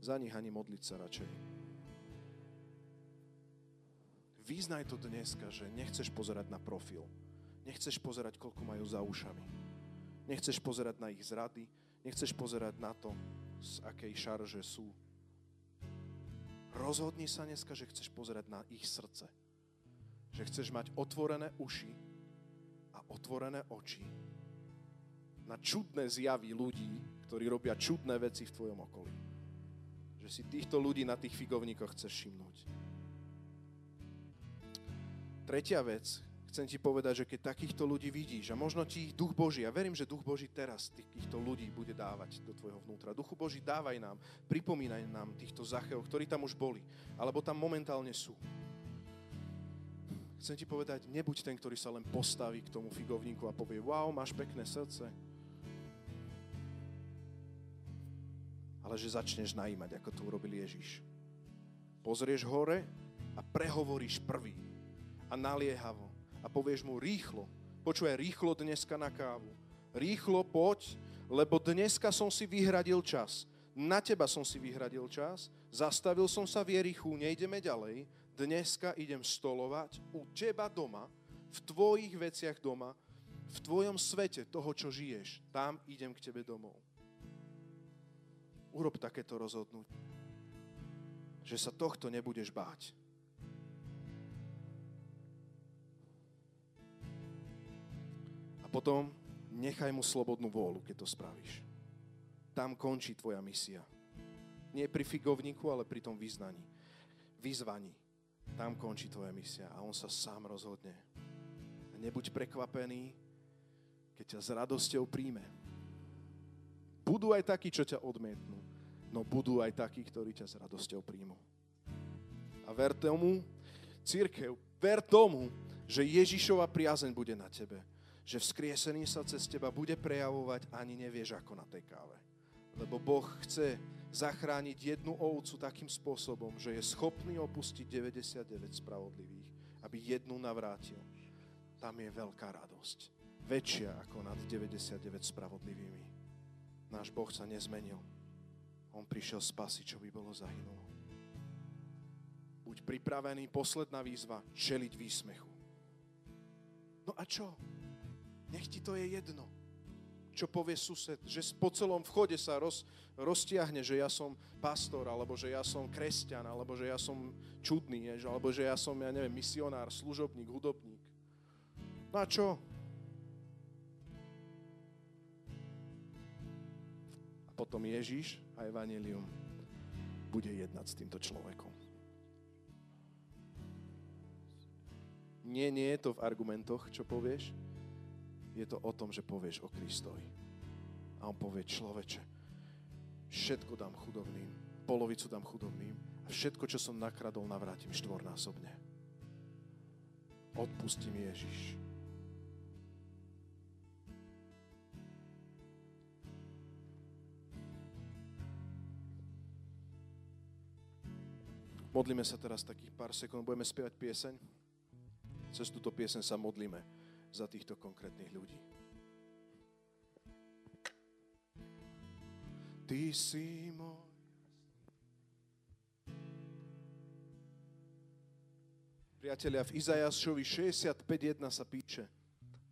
Za nich ani modliť sa radšej. Význaj to dneska, že nechceš pozerať na profil. Nechceš pozerať, koľko majú za ušami. Nechceš pozerať na ich zrady. Nechceš pozerať na to, z akej šarže sú. Rozhodni sa dneska, že chceš pozerať na ich srdce. Že chceš mať otvorené uši otvorené oči na čudné zjavy ľudí, ktorí robia čudné veci v tvojom okolí. Že si týchto ľudí na tých figovníkoch chceš všimnúť. Tretia vec, chcem ti povedať, že keď takýchto ľudí vidíš a možno ti ich Duch Boží, ja verím, že Duch Boží teraz týchto ľudí bude dávať do tvojho vnútra. Duchu Boží, dávaj nám, pripomínaj nám týchto zacheov, ktorí tam už boli, alebo tam momentálne sú. Chcem ti povedať, nebuď ten, ktorý sa len postaví k tomu figovníku a povie, wow, máš pekné srdce. Ale že začneš najímať, ako to urobil Ježiš. Pozrieš hore a prehovoríš prvý. A naliehavo. A povieš mu rýchlo. Počúvaj, rýchlo dneska na kávu. Rýchlo poď, lebo dneska som si vyhradil čas. Na teba som si vyhradil čas. Zastavil som sa v Jerichu, nejdeme ďalej dneska idem stolovať u teba doma, v tvojich veciach doma, v tvojom svete toho, čo žiješ. Tam idem k tebe domov. Urob takéto rozhodnutie, že sa tohto nebudeš báť. Potom nechaj mu slobodnú vôľu, keď to spravíš. Tam končí tvoja misia. Nie pri figovníku, ale pri tom vyznaní. Vyzvaní. Tam končí tvoja misia a on sa sám rozhodne. A nebuď prekvapený, keď ťa s radosťou príjme. Budú aj takí, čo ťa odmietnú, no budú aj takí, ktorí ťa s radosťou príjmu. A ver tomu, církev, ver tomu, že Ježišova priazeň bude na tebe. Že vzkriesený sa cez teba bude prejavovať, ani nevieš ako na tej káve. Lebo Boh chce zachrániť jednu ovcu takým spôsobom, že je schopný opustiť 99 spravodlivých, aby jednu navrátil. Tam je veľká radosť. Väčšia ako nad 99 spravodlivými. Náš Boh sa nezmenil. On prišiel spasiť, čo by bolo zahynulo. Buď pripravený, posledná výzva, čeliť výsmechu. No a čo? Nech ti to je jedno čo povie sused, že po celom vchode sa roz, roztiahne, že ja som pastor, alebo že ja som kresťan, alebo že ja som čudný, alebo že ja som, ja neviem, misionár, služobník, hudobník. No a čo? A potom Ježiš a Evangelium bude jednať s týmto človekom. Nie, nie je to v argumentoch, čo povieš, je to o tom, že povieš o Kristovi. A on povie, človeče, všetko dám chudobným, polovicu dám chudobným a všetko, čo som nakradol, navrátim štvornásobne. Odpusti mi Ježiš. Modlíme sa teraz takých pár sekúnd, budeme spievať pieseň. Cez túto pieseň sa modlíme za týchto konkrétnych ľudí. Ty si môj Priatelia, v Izajašovi 65.1 sa píše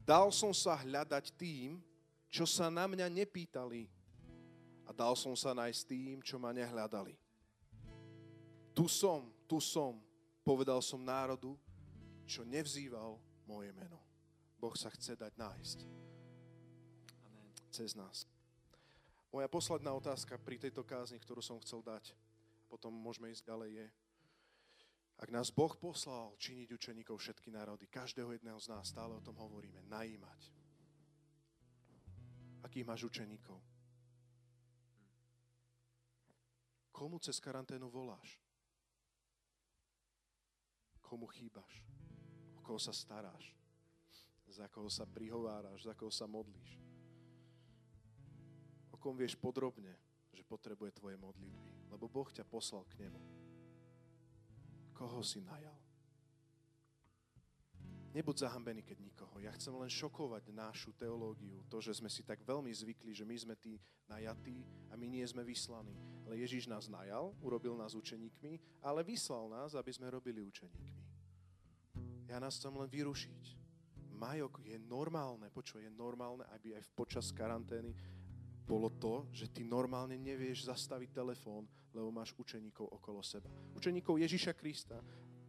Dal som sa hľadať tým, čo sa na mňa nepýtali a dal som sa nájsť tým, čo ma nehľadali. Tu som, tu som, povedal som národu, čo nevzýval moje meno. Boh sa chce dať nájsť. Amen. Cez nás. Moja posledná otázka pri tejto kázni, ktorú som chcel dať, potom môžeme ísť ďalej, je, ak nás Boh poslal činiť učeníkov všetky národy, každého jedného z nás stále o tom hovoríme, najímať. Akých máš učeníkov? Komu cez karanténu voláš? Komu chýbaš? O koho sa staráš? Za koho sa prihováraš? Za koho sa modlíš? O kom vieš podrobne, že potrebuje tvoje modlitby? Lebo Boh ťa poslal k nemu. Koho si najal? Nebuď zahambený, keď nikoho. Ja chcem len šokovať našu teológiu, to, že sme si tak veľmi zvykli, že my sme tí najatí a my nie sme vyslaní. Ale Ježiš nás najal, urobil nás učeníkmi, ale vyslal nás, aby sme robili učeníkmi. Ja nás chcem len vyrušiť. Majok je normálne, počuj, je normálne, aby aj počas karantény bolo to, že ty normálne nevieš zastaviť telefón, lebo máš učeníkov okolo seba. Učeníkov Ježiša Krista.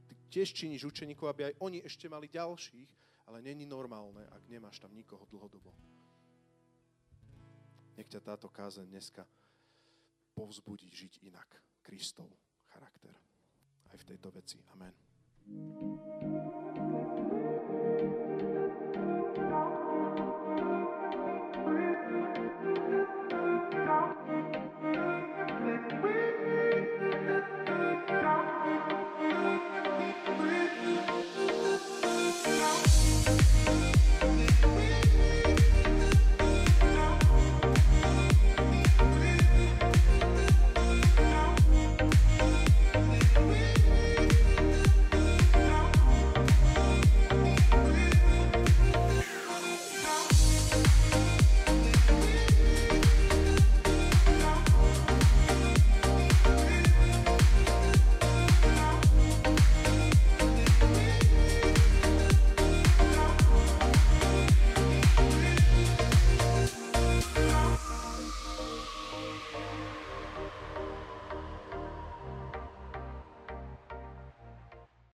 Ty tiež činíš učeníkov, aby aj oni ešte mali ďalších, ale není normálne, ak nemáš tam nikoho dlhodobo. Nech ťa táto kázeň dneska povzbudí žiť inak. Kristov charakter. Aj v tejto veci. Amen.